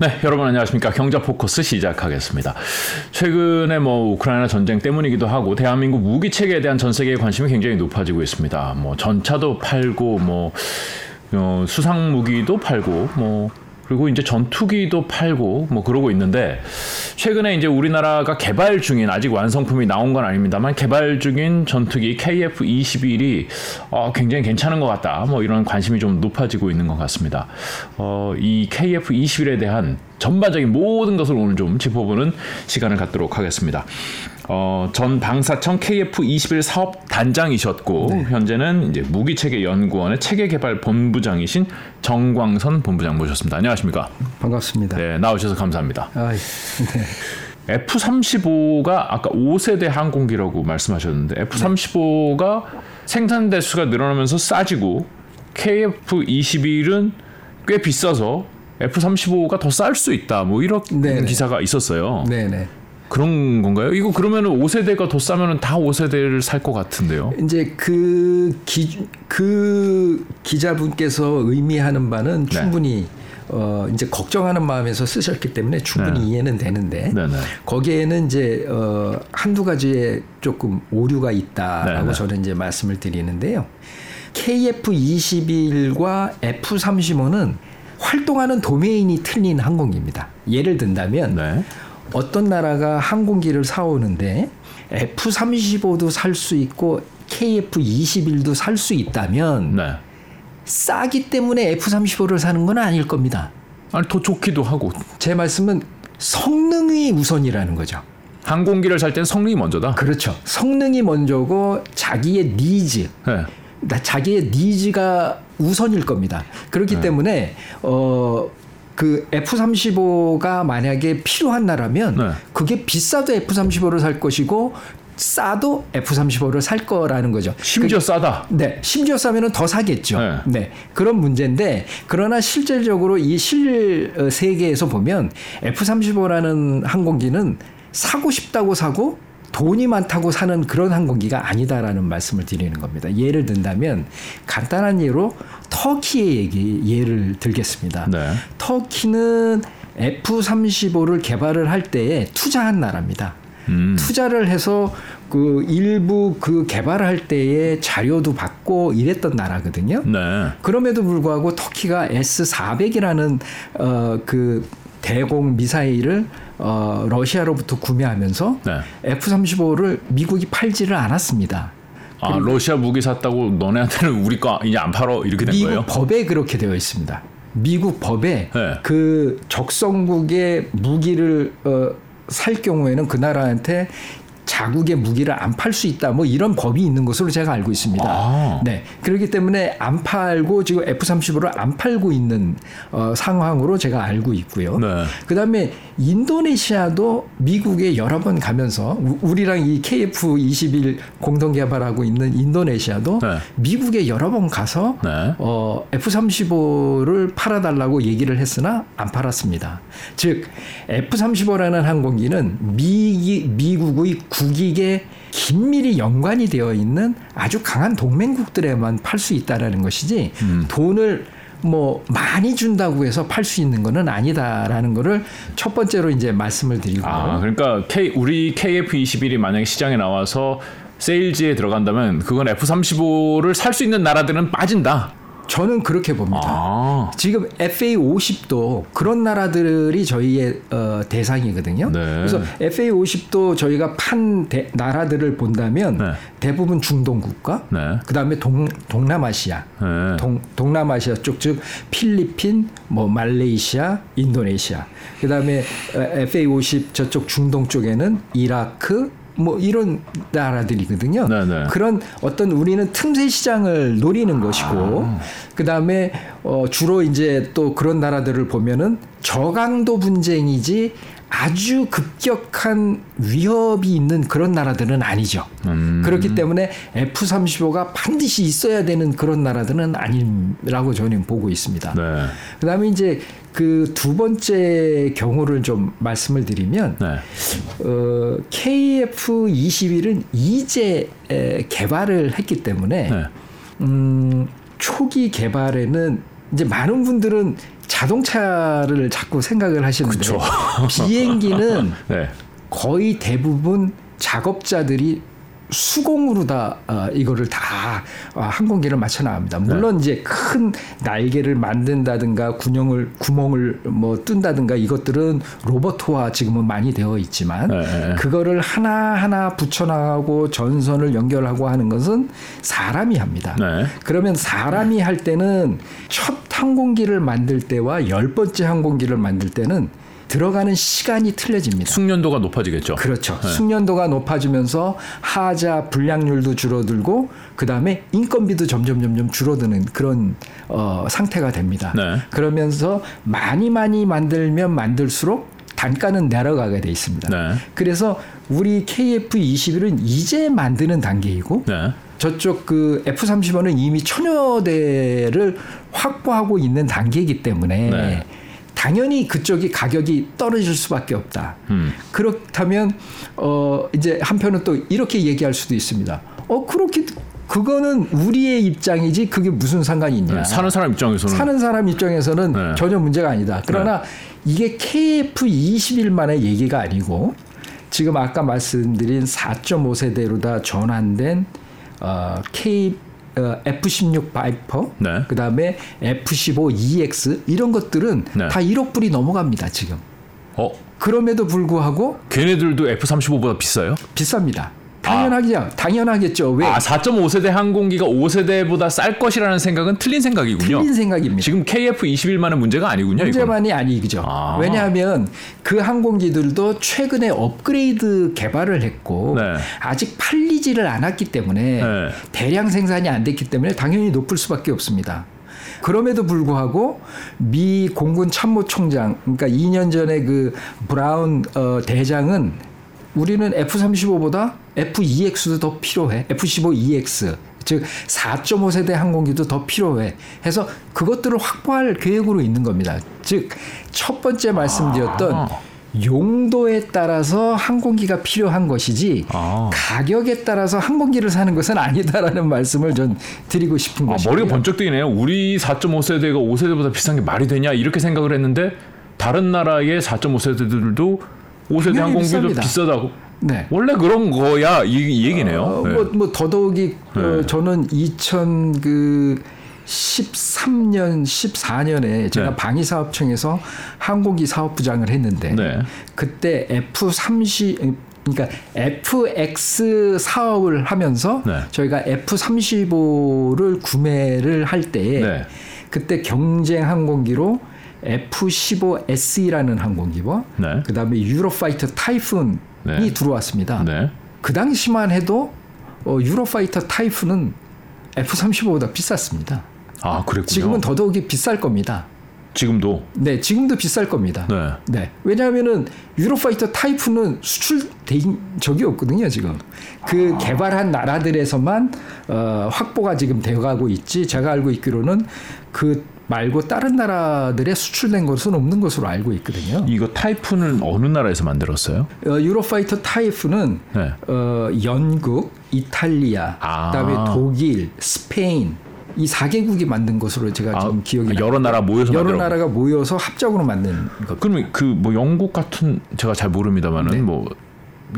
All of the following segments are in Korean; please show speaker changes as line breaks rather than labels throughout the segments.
네, 여러분 안녕하십니까. 경제 포커스 시작하겠습니다. 최근에 뭐 우크라이나 전쟁 때문이기도 하고 대한민국 무기 체계에 대한 전 세계의 관심이 굉장히 높아지고 있습니다. 뭐 전차도 팔고 뭐 어, 수상 무기도 팔고 뭐 그리고 이제 전투기도 팔고 뭐 그러고 있는데 최근에 이제 우리나라가 개발 중인 아직 완성품이 나온 건 아닙니다만 개발 중인 전투기 KF-21이 어, 굉장히 괜찮은 것 같다. 뭐 이런 관심이 좀 높아지고 있는 것 같습니다. 어, 이 KF-21에 대한 전반적인 모든 것을 오늘 좀 짚어보는 시간을 갖도록 하겠습니다. 어, 전 방사청 KF21 사업 단장이셨고 네. 현재는 이제 무기체계 연구원의 체계 개발 본부장이신 정광선 본부장 모셨습니다. 안녕하십니까?
반갑습니다.
네, 나오셔서 감사합니다. 아, 네. F35가 아까 5세대 항공기라고 말씀하셨는데 F35가 네. 생산 대수가 늘어나면서 싸지고 KF21은 꽤 비싸서 F35가 더 쌀 수 있다. 뭐 이런 네네. 기사가 있었어요. 네네. 그런 건가요? 이거 그러면은 5세대가 더 싸면은 다 5세대를 살 것 같은데요.
이제 그 기, 그 기자분께서 의미하는 바는 네. 충분히 어 이제 걱정하는 마음에서 쓰셨기 때문에 충분히 네. 이해는 되는데 네네. 거기에는 이제 어 한두 가지의 조금 오류가 있다라고 네네. 저는 이제 말씀을 드리는데요. KF21과 F35는 활동하는 도메인이 틀린 항공기입니다. 예를 든다면 네. 어떤 나라가 항공기를 사오는데 F-35도 살 수 있고 KF-21도 살 수 있다면 네. 싸기 때문에 F-35를 사는 건 아닐 겁니다.
아니 더 좋기도 하고.
제 말씀은 성능이 우선이라는 거죠.
항공기를 살땐 성능이 먼저다.
그렇죠. 성능이 먼저고 자기의 니즈, 네. 자기의 니즈가 우선일 겁니다. 그렇기 네. 때문에 어 그 F-35가 만약에 필요한 나라면 네. 그게 비싸도 F-35를 살 것이고 싸도 F-35를 살 거라는 거죠.
심지어 그, 싸다.
네, 심지어 싸면은 더 사겠죠. 네. 네. 그런 문제인데 그러나 실질적으로 이 실 세계에서 보면 F-35라는 항공기는 사고 싶다고 사고 돈이 많다고 사는 그런 항공기가 아니다라는 말씀을 드리는 겁니다. 예를 든다면 간단한 예로 터키의 얘기 예를 들겠습니다. 네. 터키는 F-35를 개발을 할 때에 투자한 나라입니다. 음. 투자를 해서 그 일부 그 개발할 때에 자료도 받고 이랬던 나라거든요. 네. 그럼에도 불구하고 터키가 S-400이라는 어 그 대공 미사일을 어, 러시아로부터 구매하면서 네. F-35를 미국이 팔지를 않았습니다.
아, 러시아 무기 샀다고 너네한테는 우리 거 이제 안 팔어 이렇게 된
미국
거예요?
미국 법에 그렇게 되어 있습니다. 미국 법에 네. 그 적성국의 무기를 어, 살 경우에는 그 나라한테 자국의 무기를 안 팔 수 있다 뭐 이런 법이 있는 것으로 제가 알고 있습니다. 아. 네. 그렇기 때문에 안 팔고 지금 F-35를 안 팔고 있는 어, 상황으로 제가 알고 있고요. 네. 그다음에 인도네시아도 미국에 여러 번 가면서 우리랑 이 KF-21 공동 개발하고 있는 인도네시아도 네. 미국에 여러 번 가서 네. 어, F-35를 팔아달라고 얘기를 했으나 안 팔았습니다. 즉 F-35라는 항공기는 미 미국의 국익에 긴밀히 연관이 되어 있는 아주 강한 동맹국들에만 팔 수 있다라는 것이지 음. 돈을 뭐 많이 준다고 해서 팔 수 있는 거는 아니다라는 거를 첫 번째로 이제 말씀을 드리고
아 그러니까 K 우리 KF21이 만약에 시장에 나와서 세일즈에 들어간다면 그건 F35를 살 수 있는 나라들은 빠진다.
저는 그렇게 봅니다. 아. 지금 FA50도 그런 나라들이 저희의 어, 대상이거든요. 네. 그래서 FA50도 저희가 판 대, 나라들을 본다면 네. 대부분 중동 국가, 네. 그 다음에 동, 동남아시아, 네. 동, 동남아시아 쪽, 즉 필리핀, 뭐 말레이시아, 인도네시아, 그 다음에 FA50 저쪽 중동 쪽에는 이라크, 뭐 이런 나라들이거든요. 네네. 네. 그런 어떤 우리는 틈새 시장을 노리는 것이고 아. 그다음에 어 주로 이제 또 그런 나라들을 보면은 저강도 분쟁이지 아주 급격한 위협이 있는 그런 나라들은 아니죠. 음. 그렇기 때문에 F-35가 반드시 있어야 되는 그런 나라들은 아니라고 저는 보고 있습니다. 네. 그 다음에 이제 그 두 번째 경우를 좀 말씀을 드리면 네. 어, KF-21은 이제 개발을 했기 때문에 네. 음, 초기 개발에는 이제 많은 분들은 자동차를 자꾸 생각을 하시는데. 비행기는 네. 거의 대부분 작업자들이 수공으로 다 어, 이거를 다 어, 항공기를 맞춰 나갑니다. 물론 네. 이제 큰 날개를 만든다든가 군형을 구멍을 뭐 뜬다든가 이것들은 로버트화 지금은 많이 되어 있지만 네. 네, 네. 그거를 하나 하나 붙여 나가고 전선을 연결하고 하는 것은 사람이 합니다. 네. 그러면 사람이 할 때는 첫 항공기를 만들 때와 열 번째 항공기를 만들 때는 들어가는 시간이 틀려집니다.
숙련도가 높아지겠죠.
그렇죠. 네. 숙련도가 높아지면서 하자 불량률도 줄어들고 그 다음에 인건비도 점점 점점 줄어드는 그런 어, 상태가 됩니다. 네. 그러면서 많이 많이 만들면 만들수록 단가는 내려가게 돼 있습니다. 네. 그래서 우리 KF21은 이제 만드는 단계이고 네. 저쪽 그 F35는 이미 천여 대를 확보하고 있는 단계이기 때문에 네. 당연히 그쪽이 가격이 떨어질 수밖에 없다. 음. 그렇다면 어 이제 한편은 또 이렇게 얘기할 수도 있습니다. 어 그렇게 그거는 우리의 입장이지 그게 무슨 상관이 있냐. 네,
사는 사람 입장에서는
사는 사람 입장에서는 네. 전혀 문제가 아니다. 그러나 네. 이게 KF21만의 얘기가 아니고 지금 아까 말씀드린 4.5세대로 다 전환된 어, K 어, F16 바이퍼, 네. 그 다음에 F15 EX 이런 것들은 네. 다 1억 불이 넘어갑니다 지금. 어? 그럼에도 불구하고
걔네들도 F35보다 비싸요?
비쌉니다. 당연하죠. 아. 당연하겠죠. 왜?
아, 4.5세대 항공기가 5세대보다 쌀 것이라는 생각은 틀린 생각이군요.
틀린 생각입니다.
지금 KF21만은 문제가 아니군요.
문제만이. 아니죠. 아. 왜냐하면 그 항공기들도 최근에 업그레이드 개발을 했고 네. 아직 팔리지를 않았기 때문에 네. 대량 생산이 안 됐기 때문에 당연히 높을 수밖에 없습니다. 그럼에도 불구하고 미 공군 참모총장 그러니까 2년 전에 그 브라운 어, 대장은 우리는 F-35보다 F-2X도 더 필요해. F-15EX. 즉 4.5세대 항공기도 더 필요해. 해서 그것들을 확보할 계획으로 있는 겁니다. 즉 첫 번째 말씀드렸던 아. 용도에 따라서 항공기가 필요한 것이지 아. 가격에 따라서 항공기를 사는 것은 아니다라는 말씀을 전 드리고 싶은 아, 것이고요.
머리가 번쩍 뜨이네요. 우리 4.5세대가 5세대보다 비싼 게 말이 되냐 이렇게 생각을 했는데 다른 나라의 4.5세대들도 5세대 항공기도 비쌉니다. 비싸다고. 네. 원래 그런 거야 이, 이 얘기네요. 어,
네. 뭐, 뭐 더더욱이 어, 네. 어, 저는 2000 그 13년, 14년에 제가 네. 방위사업청에서 항공기 사업부장을 했는데 네. 그때 F30 그러니까 FX 사업을 하면서 네. 저희가 F35를 구매를 할 때에 네. 그때 경쟁 항공기로 F-15S라는 항공기와 네. 그다음에 유로파이터 타이푼이 네. 들어왔습니다. 네. 그 당시만 해도 어, 유로파이터 타이푼은 F-35보다 비쌌습니다.
아, 그랬군요.
지금은 더더욱이 비쌀 겁니다.
지금도?
네, 지금도 비쌀 겁니다. 네. 네. 왜냐하면은 유로파이터 타이푼은 수출된 적이 없거든요, 지금. 그 아. 개발한 나라들에서만 어, 확보가 지금 되어가고 있지. 제가 알고 있기로는 그 말고 다른 나라들에 수출된 것은 없는 것으로 알고 있거든요.
이거 타이푼은 어느 나라에서 만들었어요?
어, 유로파이터 타이푼은 네. 어, 영국, 이탈리아, 아. 그다음에 독일, 스페인 이 4개국이 만든 것으로 제가 아, 지금 기억이
여러 나라 모여서
여러 만들어. 나라가 모여서 합작으로 만든
것. 그러면 그 뭐 영국 같은 제가 잘 모릅니다만은 네. 뭐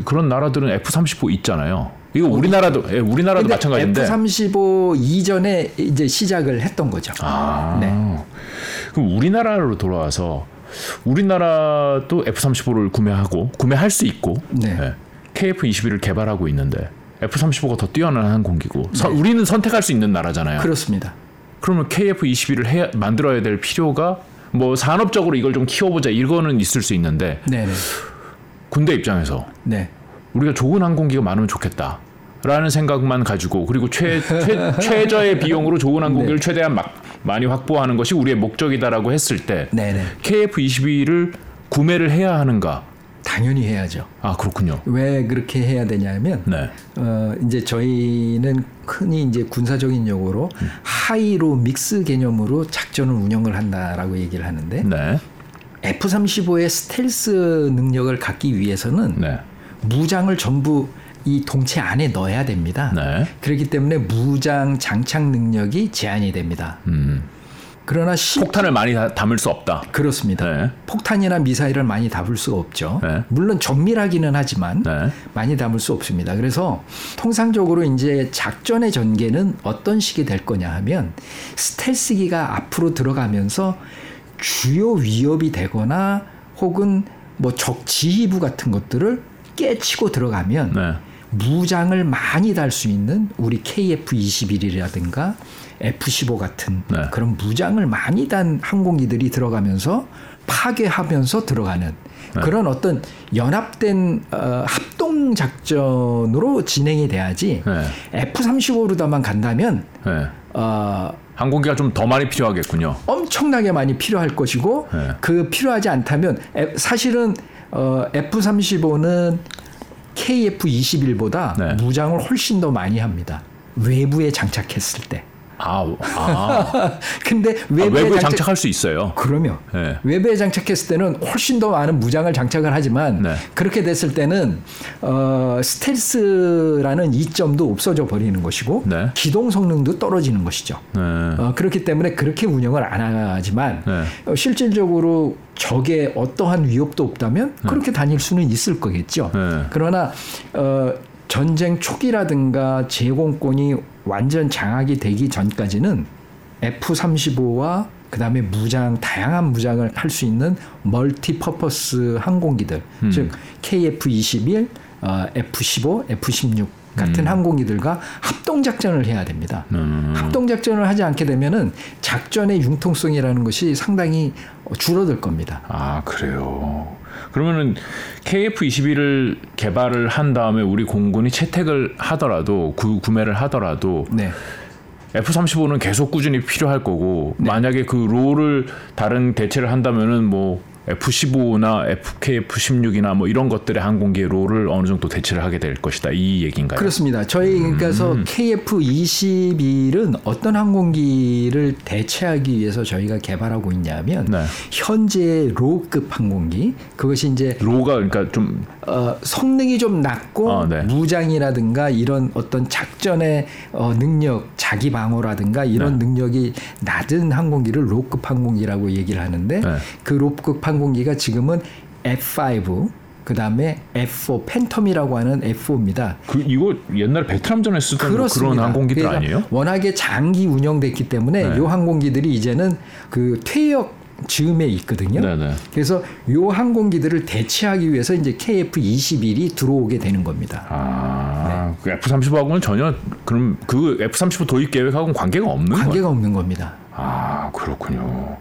그런 나라들은 F35 있잖아요. 이거 우리나라도 예, 우리나라도 마찬가지인데
F35 이전에 이제 시작을 했던 거죠. 아, 네.
그럼 우리나라로 돌아와서 우리나라도 F35를 구매하고 구매할 수 있고 네. 예, KF21을 개발하고 있는데 F35가 더 뛰어난 항공기고 네. 서, 우리는 선택할 수 있는 나라잖아요.
그렇습니다.
그러면 KF21을 해, 만들어야 될 필요가 뭐 산업적으로 이걸 좀 키워보자 이거는 있을 수 있는데 네, 네. 군대 입장에서 네. 우리가 좋은 항공기가 많으면 좋겠다. 라는 생각만 가지고 그리고 최, 최 최저의 비용으로 좋은 항공기를 네. 최대한 막 많이 확보하는 것이 우리의 목적이다라고 했을 때 네네. KF-22를 구매를 해야 하는가?
당연히 해야죠.
아 그렇군요.
왜 그렇게 해야 되냐면 네. 어, 이제 저희는 흔히 이제 군사적인 용어로 음. 하이로 믹스 개념으로 작전을 운영을 한다라고 얘기를 하는데 네. F-35의 스텔스 능력을 갖기 위해서는 네. 무장을 전부 이 동체 안에 넣어야 됩니다. 네. 그렇기 때문에 무장 장착 능력이 제한이 됩니다. 음. 그러나 시...
폭탄을 많이 담을 수 없다.
그렇습니다. 네. 폭탄이나 미사일을 많이 담을 수가 없죠. 네. 물론 정밀하기는 하지만 네. 많이 담을 수 없습니다. 그래서 통상적으로 이제 작전의 전개는 어떤 식이 될 거냐 하면 스텔스기가 앞으로 들어가면서 주요 위협이 되거나 혹은 뭐 적 지휘부 같은 것들을 깨치고 들어가면 네. 무장을 많이 달 수 있는 우리 KF-21이라든가 F-15 같은 네. 그런 무장을 많이 단 항공기들이 들어가면서 파괴하면서 들어가는 네. 그런 어떤 연합된 어, 합동 작전으로 진행이 돼야지 네. F-35로다만 간다면
네. 어, 항공기가 좀 더 많이 필요하겠군요.
엄청나게 많이 필요할 것이고 네. 그 필요하지 않다면 사실은 어, F-35는 KF-21보다 네. 무장을 훨씬 더 많이 합니다. 외부에 장착했을 때.
아, 아.
근데
외부에, 아, 외부에 장착, 할수 있어요.
그러면 네. 외부에 장착했을 때는 훨씬 더 많은 무장을 장착을 하지만 네. 그렇게 됐을 때는 어, 스텔스라는 이점도 없어져 버리는 것이고 네. 기동 성능도 떨어지는 것이죠. 네. 어, 그렇기 때문에 그렇게 운영을 안 하지만 네. 어, 실질적으로 적의 어떠한 위협도 없다면 네. 그렇게 다닐 수는 있을 거겠죠. 그러나 어, 전쟁 초기라든가 제공권이 완전 장악이 되기 전까지는 F-35와 그 다음에 무장 다양한 무장을 할 수 있는 멀티퍼퍼스 항공기들 음. 즉 KF-21, 어, F-15, F-16 같은 음. 항공기들과 합동 작전을 해야 됩니다. 음. 합동 작전을 하지 않게 되면은 작전의 융통성이라는 것이 상당히 줄어들 겁니다.
아 그래요. 그러면은 KF-21을 개발을 한 다음에 우리 공군이 채택을 하더라도 구, 구매를 하더라도 네. F-35는 계속 꾸준히 필요할 거고 네. 만약에 그 롤을 다른 대체를 한다면은 뭐 F-15나 FKF-16이나 뭐 이런 것들의 항공기의 롤을 어느 정도 대체를 하게 될 것이다. 이 얘기인가요?
그렇습니다. 저희 그래서 음. KF-21은 어떤 항공기를 대체하기 위해서 저희가 개발하고 있냐면 네. 현재 로급 항공기 그것이 이제
로가 그러니까 좀
어, 성능이 좀 낮고 아, 네. 무장이라든가 이런 어떤 작전의 어, 능력, 자기 방어라든가 이런 네. 능력이 낮은 항공기를 로급 항공기라고 얘기를 하는데 네. 그 로급 항 공기가 지금은 F5 그 다음에 F4 팬텀이라고 하는 F4입니다.
그 이거 옛날 베트남전에 쓰던 뭐 그런 항공기들 그러니까 아니에요?
워낙에 장기 운영됐기 때문에 네. 이 항공기들이 이제는 그 퇴역 즈음에 있거든요. 네네. 그래서 요 항공기들을 대체하기 위해서 이제 KF-21이 들어오게 되는 겁니다.
아, 네. 그 F-35하고는 전혀 그럼 그 F-35 도입 계획하고는 관계가 없는
관계가 거예요? 없는 겁니다.
아, 그렇군요.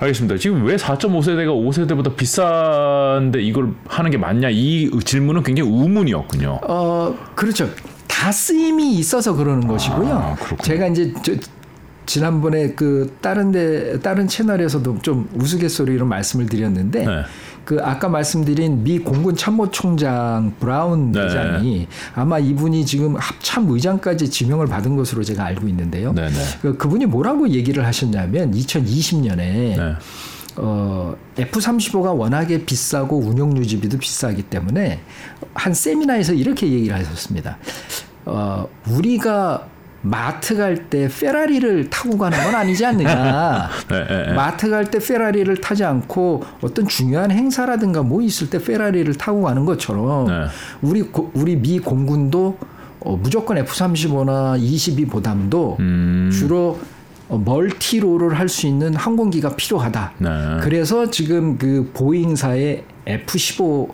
알겠습니다. 지금 왜 4.5세대가 5세대보다 비싼데 이걸 하는 게 맞냐? 이 질문은 굉장히 의문이었군요.
어, 그렇죠. 다 쓰임이 있어서 그러는 것이고요. 아, 제가 이제 저, 지난번에 그 다른 데 다른 채널에서도 좀 우스갯소리로 말씀을 드렸는데 네. 그 아까 말씀드린 미 공군 참모총장 브라운 네. 대장이 아마 이분이 지금 합참 의장까지 지명을 받은 것으로 제가 알고 있는데요. 네, 네. 그 그분이 뭐라고 얘기를 하셨냐면 2020년에 어, F-35가 워낙에 비싸고 운영 유지비도 비싸기 때문에 한 세미나에서 이렇게 얘기를 하셨습니다. 어, 우리가 마트 갈 때 페라리를 타고 가는 건 아니지 않느냐. 네, 네, 네. 마트 갈 때 페라리를 타지 않고 어떤 중요한 행사라든가 뭐 있을 때 페라리를 타고 가는 것처럼 네. 우리 우리 미 공군도 어, 무조건 F-35나 22 보담도 음. 주로 어, 멀티로를 할 수 있는 항공기가 필요하다. 네. 그래서 지금 그 보잉사의 F-15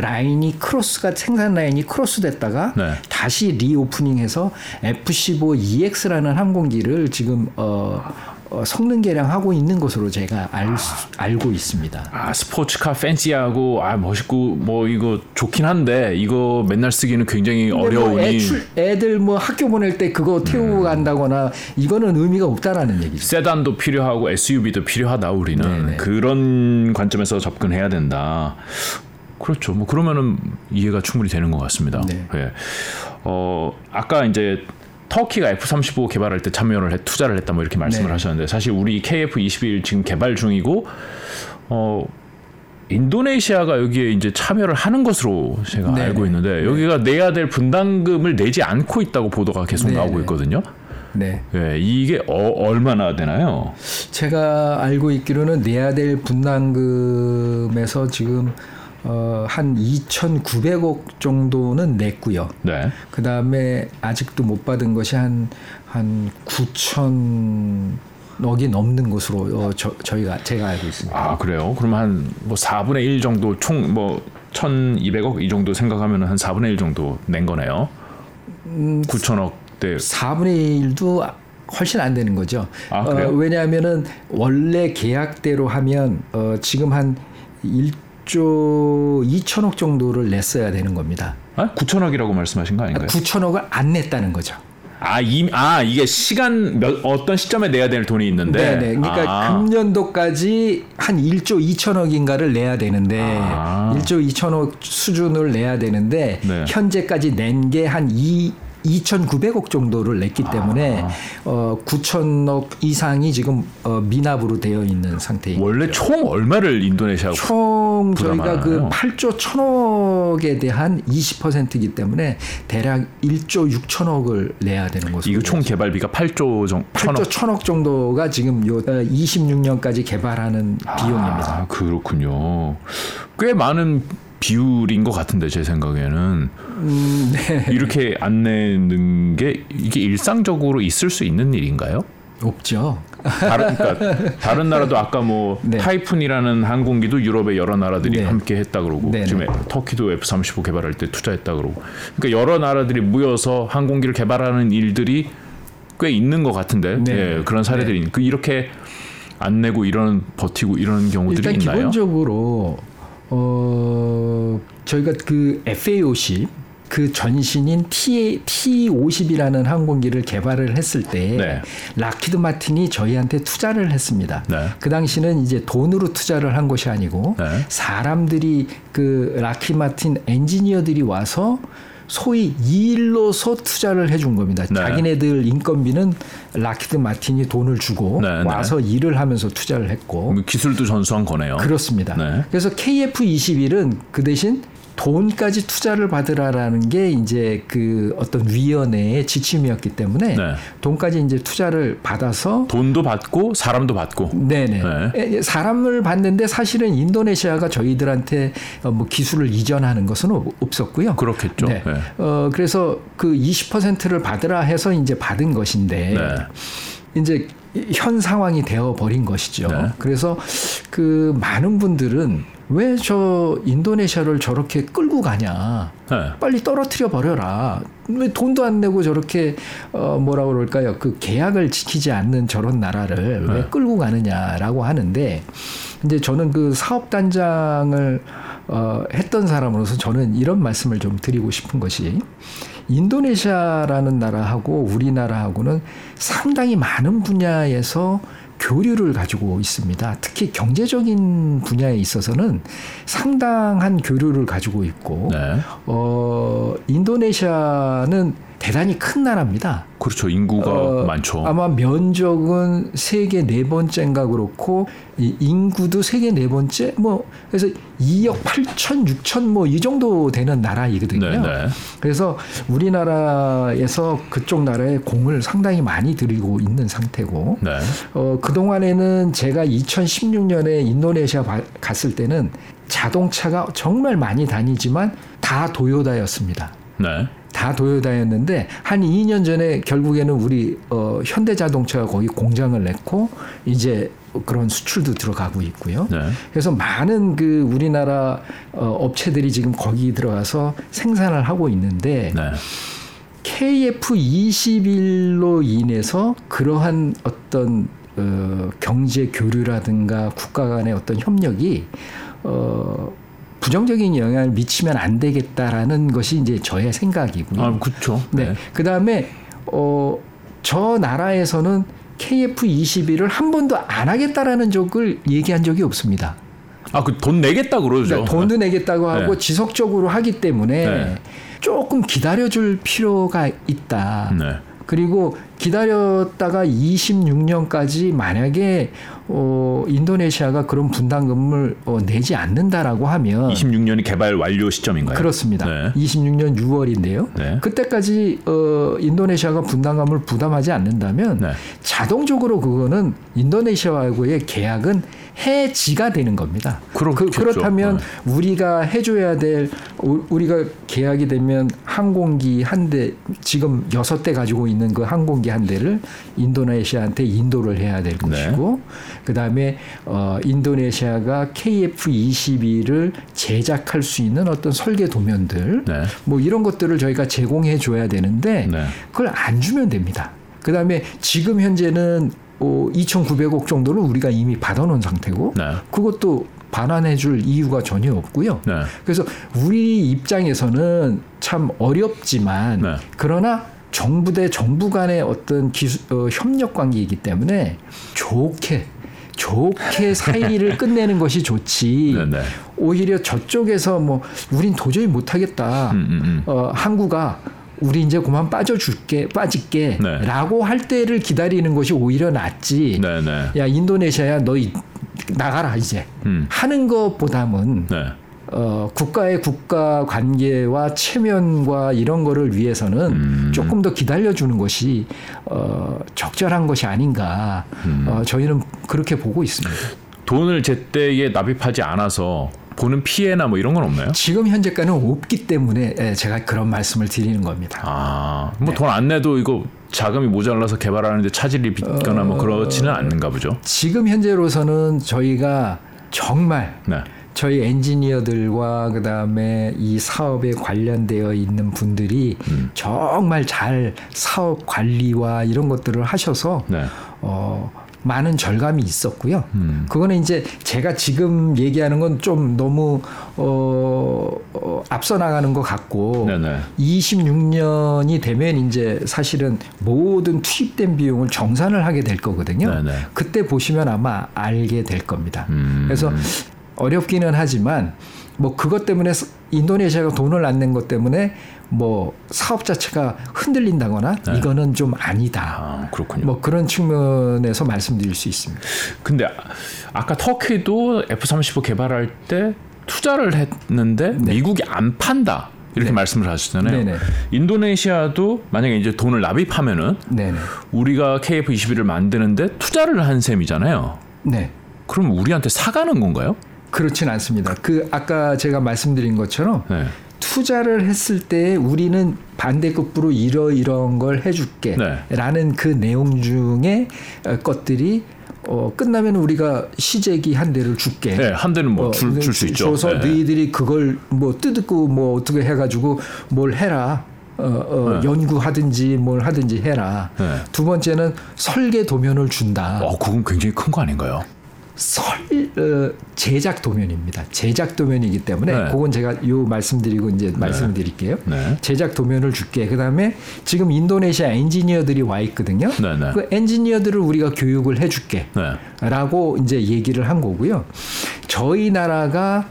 라인이 close가 생산 라인이 close 됐다가 네. 다시 reopening해서 F-15EX라는 항공기를 지금 어, 어, 성능 개량하고 있는 것으로 제가 알, 아. 알고 있습니다.
아 스포츠카 fancy하고 아 멋있고 뭐 이거 좋긴 한데 이거 맨날 쓰기는 굉장히 뭐 어려우니
뭐애 애들 뭐 학교 보낼 때 그거 태우고 음. 간다거나 이거는 의미가 없다라는 얘기죠.
세단도 필요하고 SUV도 필요하다 우리는 네네. 그런 관점에서 접근해야 된다. 그렇죠. 뭐 그러면은 이해가 충분히 되는 것 같습니다. 네. 예. 어 아까 이제 터키가 F-35 개발할 때 참여를 해, 투자를 했다 뭐 이렇게 말씀을 네. 하셨는데 사실 우리 KF-21 지금 개발 중이고 어 인도네시아가 여기에 이제 참여를 하는 것으로 제가 네. 알고 있는데 네. 여기가 내야 될 분담금을 내지 않고 있다고 보도가 계속 네. 나오고 있거든요.
네.
네. 이게 어, 얼마나 되나요?
제가 알고 있기로는 내야 될 분담금에서 지금 어, 한 2,900억 정도는 냈고요.
네.
그 다음에 아직도 못 받은 것이 한, 한 9,000억이 넘는 것으로 어, 저, 저희가, 제가 알고 있습니다.
아, 그래요? 그러면 한뭐 4분의 1 정도 총 뭐 1,200억 이 정도 생각하면 한 4분의 1 정도 낸 거네요. 음, 9천억 대
4분의 1도 훨씬 안 되는 거죠.
아, 그래요?
어, 왜냐하면은 원래 계약대로 하면 어, 지금 한 1 조 2천억 정도를 냈어야 되는 겁니다.
아? 9천억이라고 말씀하신 거 아닌가요?
9천억을 안 냈다는 거죠.
아, 이, 아 이게 시간 몇 어떤 시점에 내야 될 돈이 있는데.
네네. 그러니까
아.
금년도까지 한 1조 2천억인가를 내야 되는데
아.
1조 2천억 수준을 내야 되는데
네.
현재까지 낸 게 한 2 2,900억 정도를 냈기 때문에
아.
어 9천억 이상이 지금 어 미납으로 되어 있는 상태입니다.
원래 총 얼마를 인도네시아
총 저희가 그
부담하나요?
8조 1천억에 대한 20%이기 때문에 대략 1조 6천억을 내야 되는 것으로
이거 총 개발비가 8조 정도
8조 1천억 정도가 지금 요 26년까지 개발하는 비용입니다.
아, 그렇군요. 꽤 많은 비율인 것 같은데 제 생각에는
음, 네.
이렇게 안 내는 게 이게 일상적으로 있을 수 있는 일인가요?
없죠.
다른 그러니까 다른 나라도 아까 뭐
네.
타이푼이라는 항공기도 유럽의 여러 나라들이
네.
함께 했다 그러고
네,
지금 터키도 F35 개발할 때 투자했다 그러고 그러니까 여러 나라들이 모여서 항공기를 개발하는 일들이 꽤 있는 것 같은데
네.
예, 그런 사례들이 그 이렇게 안 내고 이런 버티고 이런 경우들이
일단
있나요?
기본적으로 어 저희가 그 FA50 그 전신인 T T50이라는 항공기를 개발을 했을 때
네.
록히드 마틴이 저희한테 투자를 했습니다.
네.
그 당시는 이제 돈으로 투자를 한 것이 아니고
네.
사람들이 그 록히드 마틴 엔지니어들이 와서 소위 일로서 투자를 해준 겁니다.
네.
자기네들 인건비는 록히드 마틴이 돈을 주고
네, 네.
와서 일을 하면서 투자를 했고
뭐 기술도 전수한 거네요.
그렇습니다.
네.
그래서 KF21은 그 대신 돈까지 투자를 받으라라는 게 이제 그 어떤 위원회의 지침이었기 때문에
네.
돈까지 이제 투자를 받아서
돈도 받고 사람도 받고.
네네.
네.
에, 사람을 받는데 사실은 인도네시아가 저희들한테 어, 뭐 기술을 이전하는 것은 없- 없었고요.
그렇겠죠.
네.
네.
어, 그래서 그 20%를 받으라 해서 이제 받은 것인데
네.
이제 현 상황이 되어 버린 것이죠.
네.
그래서 그 많은 분들은 왜 저 인도네시아를 저렇게 끌고 가냐?
네.
빨리 떨어뜨려 버려라. 왜 돈도 안 내고 저렇게 어 뭐라 그럴까요? 그 계약을 지키지 않는 저런 나라를 왜
네.
끌고 가느냐라고 하는데 이제 저는 그 사업 단장을 어 했던 사람으로서 저는 이런 말씀을 좀 드리고 싶은 것이 인도네시아라는 나라하고 우리나라하고는 상당히 많은 분야에서 교류를 가지고 있습니다. 특히 경제적인 분야에 있어서는 상당한 교류를 가지고 있고,
네.
어, 인도네시아는 대단히 큰 나라입니다.
그렇죠. 인구가
어,
많죠.
아마 면적은 세계 네 번째인가 그렇고 이 인구도 세계 네 번째 뭐 그래서 2억 8천 6천 뭐 이 정도 되는 나라이거든요.
네, 네.
그래서 우리나라에서 그쪽 나라에 공을 상당히 많이 들이고 있는 상태고
네.
어, 그 동안에는 제가 2016년에 인도네시아 바- 갔을 때는 자동차가 정말 많이 다니지만 다 도요다였습니다.
네.
다 도요다였는데 한 2년 전에 결국에는 우리 어, 현대자동차가 거기 공장을 냈고 이제 그런 수출도 들어가고 있고요.
네.
그래서 많은 그 우리나라 어, 업체들이 지금 거기 들어가서 생산을 하고 있는데
네.
KF21로 인해서 그러한 어떤 어, 경제 교류라든가 국가 간의 어떤 협력이 어, 부정적인 영향을 미치면 안 되겠다라는 것이 이제 저의 생각이고요.
아, 그렇죠.
네. 그 다음에 어, 저 나라에서는 KF21을 한 번도 안 하겠다라는 적을 얘기한 적이 없습니다.
아, 그 돈 내겠다 그러죠.
그러니까 돈도 내겠다고 하고
네.
지속적으로 하기 때문에
네.
조금 기다려줄 필요가 있다.
네.
그리고 기다렸다가 26년까지 만약에 어, 인도네시아가 그런 분담금을 어, 내지 않는다라고 하면
26년이 개발 완료 시점인가요?
그렇습니다. 네. 26년 6월인데요. 네. 그때까지 어, 인도네시아가 분담금을 부담하지 않는다면 네. 자동적으로 그거는 인도네시아와의 계약은 해지가 되는 겁니다. 그, 그렇다면 네. 우리가 해줘야 될 우리가 계약이 되면 항공기 한 대 지금 여섯 대 가지고 있는 그 항공기 한 대를 인도네시아한테 인도를 해야 될 네. 것이고 그 다음에 어, 인도네시아가 KF-22를 제작할 수 있는 어떤 설계 도면들 네. 뭐 이런 것들을 저희가 제공해 줘야 되는데 네. 그걸 안 주면 됩니다. 그 다음에 지금 현재는 어, 2,900억 정도를 우리가 이미 받아놓은 상태고 네. 그것도 반환해줄 이유가 전혀 없고요. 네. 그래서 우리 입장에서는 참 어렵지만 네. 그러나 정부 대 정부 간의 어떤 기술, 어, 협력 관계이기 때문에 좋게 좋게 사이를 끝내는 것이 좋지. 네네. 네. 오히려 저쪽에서 뭐 우린 도저히 못하겠다. 음, 음, 음. 어, 항구가 우리 이제 그만 빠져줄게 빠질게라고 네. 할 때를 기다리는 것이 오히려 낫지. 네네. 네. 야 인도네시아야 너 나가라 이제 음. 하는 것보다는 네. 어, 국가의 국가 관계와 체면과 이런 거를 위해서는 음. 조금 더 기다려주는 것이 어, 적절한 것이 아닌가. 음. 어, 저희는 그렇게 보고 있습니다.
돈을 제때에 납입하지 않아서 보는 피해나 뭐 이런 건 없나요?
지금 현재까지는 없기 때문에 예, 제가 그런 말씀을 드리는 겁니다.
아, 뭐 돈안 네. 내도 이거 자금이 모자라서 개발하는데 차질이 빚거나 뭐 그렇지는 어, 않는가 보죠.
지금 현재로서는 저희가 정말 네. 저희 엔지니어들과 그다음에 이 사업에 관련되어 있는 분들이 음. 정말 잘 사업 관리와 이런 것들을 하셔서 네. 어 많은 절감이 있었고요. 음. 그거는 이제 제가 지금 얘기하는 건 좀 너무 어, 어 앞서 나가는 것 같고 네네. 26년이 되면 이제 사실은 모든 투입된 비용을 정산을 하게 될 거거든요. 네네. 그때 보시면 아마 알게 될 겁니다. 음. 그래서 어렵기는 하지만 뭐 그것 때문에 인도네시아가 돈을 안 낸 것 때문에 뭐 사업 자체가 흔들린다거나 네. 이거는 좀 아니다. 아, 그렇군요. 뭐 그런 측면에서 말씀드릴 수 있습니다.
근데 아까 터키도 F-35 개발할 때 투자를 했는데 네. 미국이 안 판다. 이렇게 네. 말씀을 하셨잖아요. 네네. 인도네시아도 만약에 이제 돈을 납입하면은 네네. 우리가 KF-21을 만드는데 투자를 한 셈이잖아요. 네. 그럼 우리한테 사가는 건가요?
그렇진 않습니다. 그 아까 제가 말씀드린 것처럼 네. 투자를 했을 때 우리는 반대급부로 이러이러한 걸 해줄게라는 네. 그 내용 중에 어, 것들이 어, 끝나면 우리가 시제기 한 대를 줄게.
네, 한 대는 뭐 줄수 어, 있죠.
줘서 네. 너희들이 그걸 뭐 뜯고 뭐 어떻게 해가지고 뭘 해라. 어, 어, 네. 연구하든지 뭘 하든지 해라. 네. 두 번째는 설계 도면을 준다.
어, 그건 굉장히 큰 거 아닌가요?
설 어, 제작 도면입니다. 제작 도면이기 때문에 네. 그건 제가 요 말씀드리고 이제 네. 말씀드릴게요. 네. 제작 도면을 줄게. 그다음에 지금 인도네시아 엔지니어들이 와 있거든요. 네, 네. 그 엔지니어들을 우리가 교육을 해 줄게.라고 이제 얘기를 한 거고요. 저희 나라가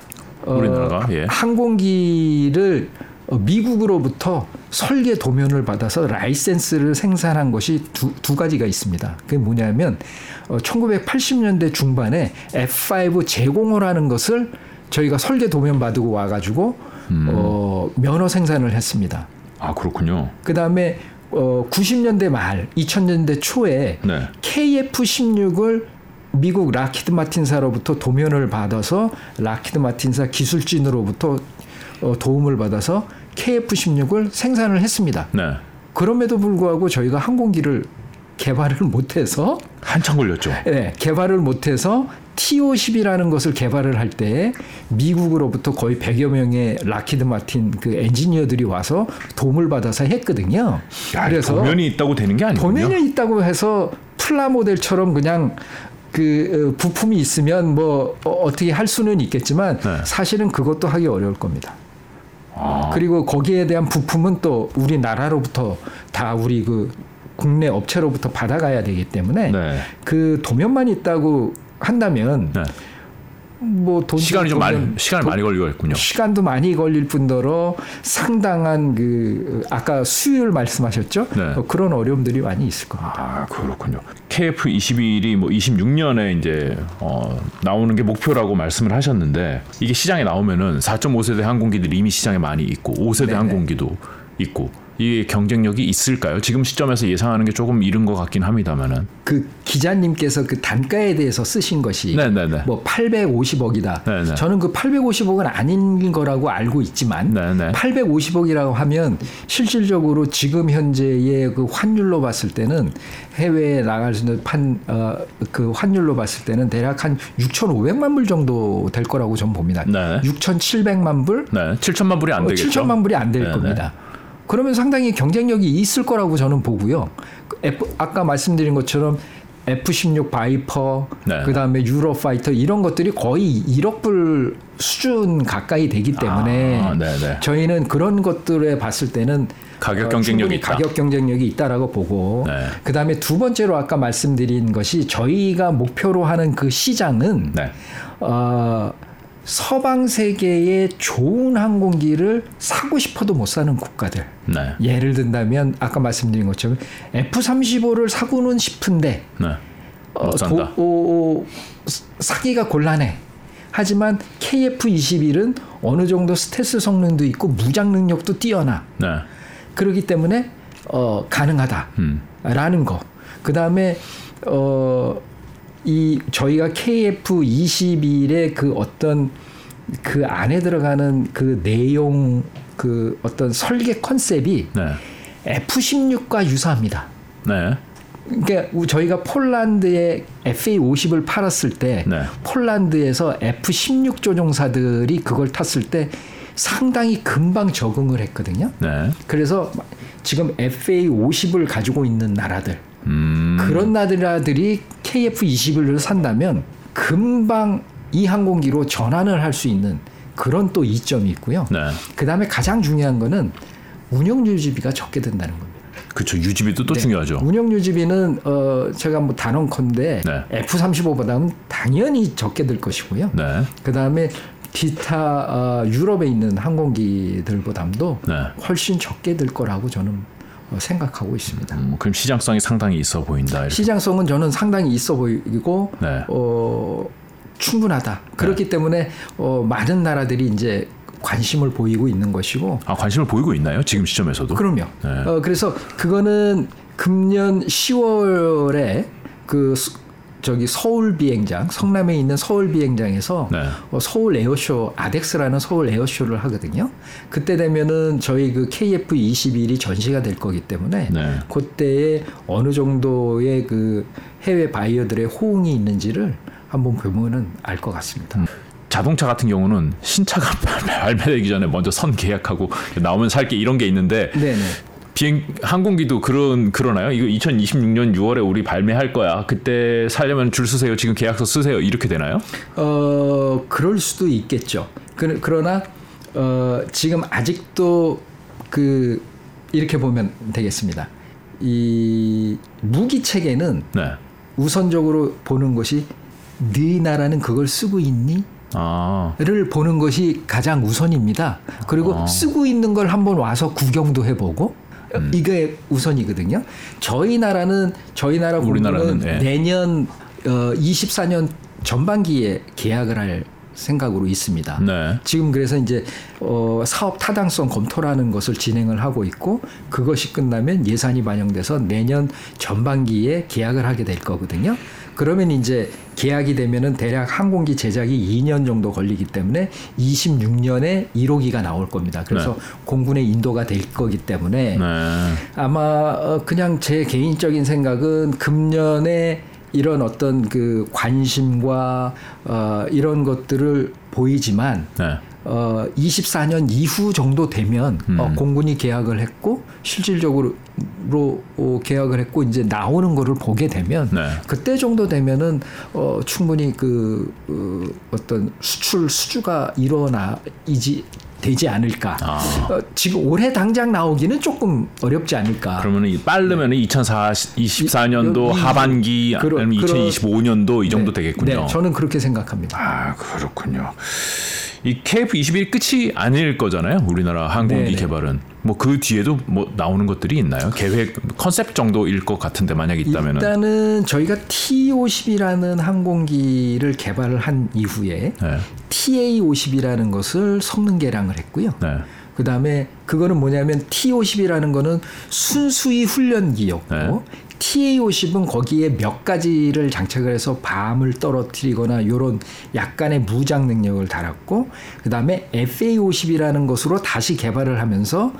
어, 우리나라가 예. 항공기를 어, 미국으로부터 설계 도면을 받아서 라이센스를 생산한 것이 두, 두 가지가 있습니다. 그게 뭐냐면 어, 1980년대 중반에 F5 제공호라는 것을 저희가 설계 도면 받고 와가지고 음. 어, 면허 생산을 했습니다.
아 그렇군요.
그 다음에 어, 90년대 말, 2000년대 초에 네. KF-16을 미국 록히드 마틴사로부터 도면을 받아서 록히드 마틴사 기술진으로부터 어, 도움을 받아서 KF-16을 생산을 했습니다. 네. 그럼에도 불구하고 저희가 항공기를 개발을 못해서
한참 걸렸죠.
네, 개발을 못해서 T-50이라는 것을 개발을 할 때 미국으로부터 거의 100여 명의 록히드 마틴 그 엔지니어들이 와서 도움을 받아서 했거든요.
야, 그래서 도면이 있다고 되는 게 아니군요.
도면이 있다고 해서 플라 모델처럼 그냥 그 어, 부품이 있으면 뭐 어, 어떻게 할 수는 있겠지만 네. 사실은 그것도 하기 어려울 겁니다. 아. 그리고 거기에 대한 부품은 또 우리나라로부터 다 우리 그 국내 업체로부터 받아가야 되기 때문에 네. 그 도면만 있다고 한다면 네. 뭐 돈
시간이 좀 많이 시간이 돈, 많이 걸리겠군요.
시간도 많이 걸릴 뿐더러 상당한 그 아까 수율 말씀하셨죠? 네. 어, 그런 어려움들이 많이 있을 겁니다.
아 그렇군요. KF 21이 뭐 26년에 이제 어, 나오는 게 목표라고 말씀을 하셨는데 이게 시장에 나오면은 4.5세대 항공기들이 이미 시장에 많이 있고 5세대 네네. 항공기도 있고 이 경쟁력이 있을까요? 지금 시점에서 예상하는 게 조금 이른 것 같긴 합니다만은.
그 기자님께서 그 단가에 대해서 쓰신 것이 네네네. 뭐 850억이다. 네네. 저는 그 850억은 아닌 거라고 알고 있지만 네네. 850억이라고 하면 실질적으로 지금 현재의 그 환율로 봤을 때는 해외에 나갈 수 있는 판, 어, 그 환율로 봤을 때는 대략 한 6,500만 불 정도 될 거라고 저는 봅니다. 네. 6,700만 불?
네. 7천만 불이 안 되겠죠.
7천만 불이 안될 겁니다. 그러면 상당히 경쟁력이 있을 거라고 저는 보고요. F, 아까 말씀드린 것처럼 F-16 바이퍼, 네. 그 다음에 유로파이터 이런 것들이 거의 1억 불 수준 가까이 되기 때문에 아, 네, 네. 저희는 그런 것들에 봤을 때는
가격 어, 경쟁력이
있다. 가격 경쟁력이 있다라고 보고 네. 그 다음에 두 번째로 아까 말씀드린 것이 저희가 목표로 하는 그 시장은 네. 어, 서방 세계의 좋은 항공기를 사고 싶어도 못 사는 국가들. 네. 예를 든다면 아까 말씀드린 것처럼 F-35를 사고는 싶은데 네. 어, 도, 어, 사기가 곤란해. 하지만 KF-21은 어느 정도 스텔스 성능도 있고 무장 능력도 뛰어나. 네. 그렇기 때문에 어, 가능하다라는 음. 거. 그 다음에 어, 이 저희가 KF21의 그 어떤 그 안에 들어가는 그 내용 그 어떤 설계 컨셉이 네. F16과 유사합니다. 네. 그러니까 저희가 폴란드에 FA50을 팔았을 때 네. 폴란드에서 F16 조종사들이 그걸 탔을 때 상당히 금방 적응을 했거든요. 네. 그래서 지금 FA50을 가지고 있는 나라들 음. 그런 나라들이 KF21을 산다면 금방 이 항공기로 전환을 할 수 있는 그런 또 이점이 있고요. 네. 그 다음에 가장 중요한 거는 운영 유지비가 적게 든다는 겁니다.
그렇죠. 유지비도 또 네. 중요하죠.
운영 유지비는 어 제가 뭐 단언컨대 네. F35보다는 당연히 적게 들 것이고요. 네. 그 다음에 기타 어, 유럽에 있는 항공기들보다도 네. 훨씬 적게 들 거라고 저는 어, 생각하고 있습니다. 음,
그럼 시장성이 상당히 있어 보인다. 이렇게.
시장성은 저는 상당히 있어 보이고 네. 어, 충분하다. 그렇기 네. 때문에 어, 많은 나라들이 이제 관심을 보이고 있는 것이고.
아 관심을 보이고 있나요? 지금 시점에서도?
그럼요. 네. 어, 그래서 그거는 금년 10월에 그 저기 서울 비행장 성남에 있는 서울 비행장에서 네. 어, 서울 에어쇼 아덱스라는 서울 에어쇼를 하거든요. 그때 되면은 저희 그 KF 21이 전시가 될 거기 때문에 네. 그때에 어느 정도의 그 해외 바이어들의 호응이 있는지를 한번 보면은 알 것 같습니다. 음.
자동차 같은 경우는 신차가 발매되기 전에 먼저 선 계약하고 나오면 살게 이런 게 있는데 네네. 비행 항공기도 그런 그러나요? 이거 2026년 6월에 우리 발매할 거야. 그때 살려면 줄 쓰세요. 지금 계약서 쓰세요. 이렇게 되나요?
어 그럴 수도 있겠죠. 그, 그러나 어, 지금 아직도 그 이렇게 보면 되겠습니다. 이 무기 체계는 네. 우선적으로 보는 것이 네 나라는 그걸 쓰고 있니? 아. 를 보는 것이 가장 우선입니다. 그리고 아. 쓰고 있는 걸 한번 와서 구경도 해보고 음. 이게 우선이거든요. 저희 나라는 저희 나라 우리나라는 네. 내년 어 24년 전반기에 계약을 할 생각으로 있습니다. 네. 지금 그래서 이제 어, 사업 타당성 검토라는 것을 진행을 하고 있고 그것이 끝나면 예산이 반영돼서 내년 전반기에 계약을 하게 될 거거든요. 그러면 이제 계약이 되면은 대략 항공기 제작이 2년 정도 걸리기 때문에 26년에 1호기가 나올 겁니다. 그래서 네. 공군의 인도가 될 거기 때문에 네. 아마 어, 그냥 제 개인적인 생각은 금년에 이런 어떤 그 관심과 어, 이런 것들을 보이지만 네. 어, 24년 이후 정도 되면 어, 음. 어, 공군이 계약을 했고 실질적으로 어, 계약을 했고 이제 나오는 거를 보게 되면 네. 그때 정도 되면은 어, 충분히 그 어, 어떤 수출 수주가 일어나이지 되지 않을까. 아. 어, 지금 올해 당장 나오기는 조금 어렵지 않을까.
그러면 빠르면 네. 2024년도 이, 하반기 그러, 아니면 2025년도 이 정도 네, 되겠군요.
네, 저는 그렇게 생각합니다.
아 그렇군요. 이 KF21 끝이 아닐 거잖아요. 우리나라 항공기 네네. 개발은. 뭐 그 뒤에도 뭐 나오는 것들이 있나요? 계획 컨셉 정도일 것 같은데 만약 있다면
일단은 저희가 T50이라는 항공기를 개발을 한 이후에 네. TA50이라는 것을 성능 개량을 했고요. 네. 그 다음에 그거는 뭐냐면 T50이라는 거는 순수히 훈련기였고 네. TA50은 거기에 몇 가지를 장착을 해서 밤을 떨어뜨리거나 요런 약간의 무장 능력을 달았고 그 다음에 FA50이라는 것으로 다시 개발을 하면서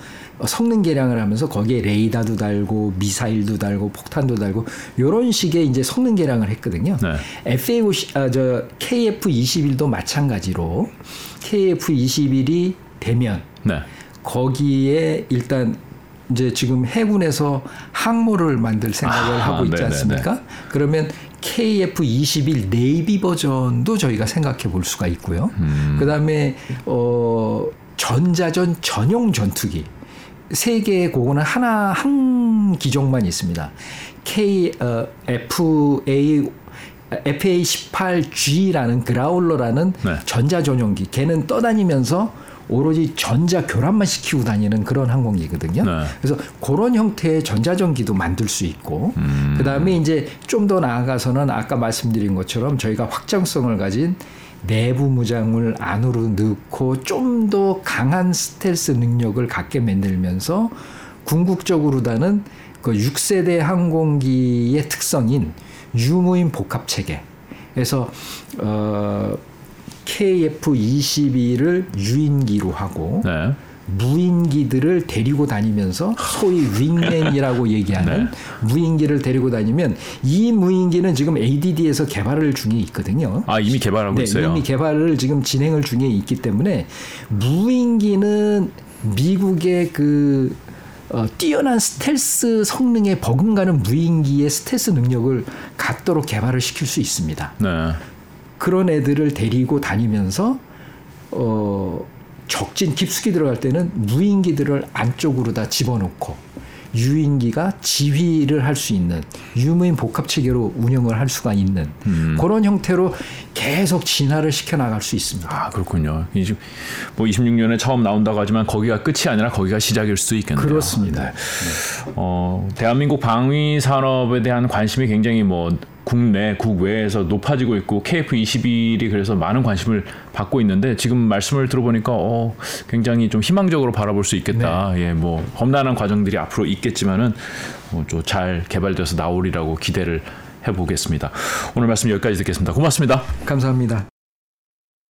성능 개량을 하면서 거기에 레이더도 달고 미사일도 달고 폭탄도 달고 요런 식의 이제 성능 개량을 했거든요. 네. FA50 아, 저 KF21도 마찬가지로 KF21이 되면 네. 거기에 일단 이제 지금 해군에서 항모를 만들 생각을 아, 하고 있지 네네네. 않습니까? 그러면 KF-21 네이비 버전도 저희가 생각해 볼 수가 있고요. 음. 그다음에 어 전자전 전용 전투기 세 개의 그거는 하나 한 기종만 있습니다. K 어, FA FA18G라는 그라울러라는 네. 전자 전용기 걔는 떠다니면서 오로지 전자 교란만 시키고 다니는 그런 항공기거든요. 네. 그래서 그런 형태의 전자전기도 만들 수 있고 음. 그 다음에 이제 좀 더 나아가서는 아까 말씀드린 것처럼 저희가 확장성을 가진 내부 무장을 안으로 넣고 좀 더 강한 스텔스 능력을 갖게 만들면서 궁극적으로 다는 그 6세대 항공기의 특성인 유무인 복합 체계. 그래서 어 KF-22를 유인기로 하고 네. 무인기들을 데리고 다니면서 소위 윙맨이라고 얘기하는 네. 무인기를 데리고 다니면 이 무인기는 지금 ADD에서 개발을 중에 있거든요.
아 이미 개발하고
네,
있어요.
이미 개발을 지금 진행을 중에 있기 때문에 무인기는 미국의 그 어, 뛰어난 스텔스 성능에 버금가는 무인기의 스텔스 능력을 갖도록 개발을 시킬 수 있습니다. 네. 그런 애들을 데리고 다니면서 어 적진 깊숙이 들어갈 때는 무인기들을 안쪽으로 다 집어넣고 유인기가 지휘를 할 수 있는 유무인 복합 체계로 운영을 할 수가 있는 음. 그런 형태로 계속 진화를 시켜 나갈 수 있습니다.
아 그렇군요. 뭐 26년에 처음 나온다고 하지만 거기가 끝이 아니라 거기가 시작일 수 있겠네요.
그렇습니다. 네.
어, 대한민국 방위 산업에 대한 관심이 굉장히 뭐 국내, 국외에서 높아지고 있고 KF21이 그래서 많은 관심을 받고 있는데 지금 말씀을 들어보니까 어, 굉장히 좀 희망적으로 바라볼 수 있겠다. 네. 예, 뭐 험난한 과정들이 앞으로 있겠지만은 뭐잘 개발돼서 나오리라고 기대를 해보겠습니다. 오늘 말씀 여기까지 듣겠습니다. 고맙습니다.
감사합니다.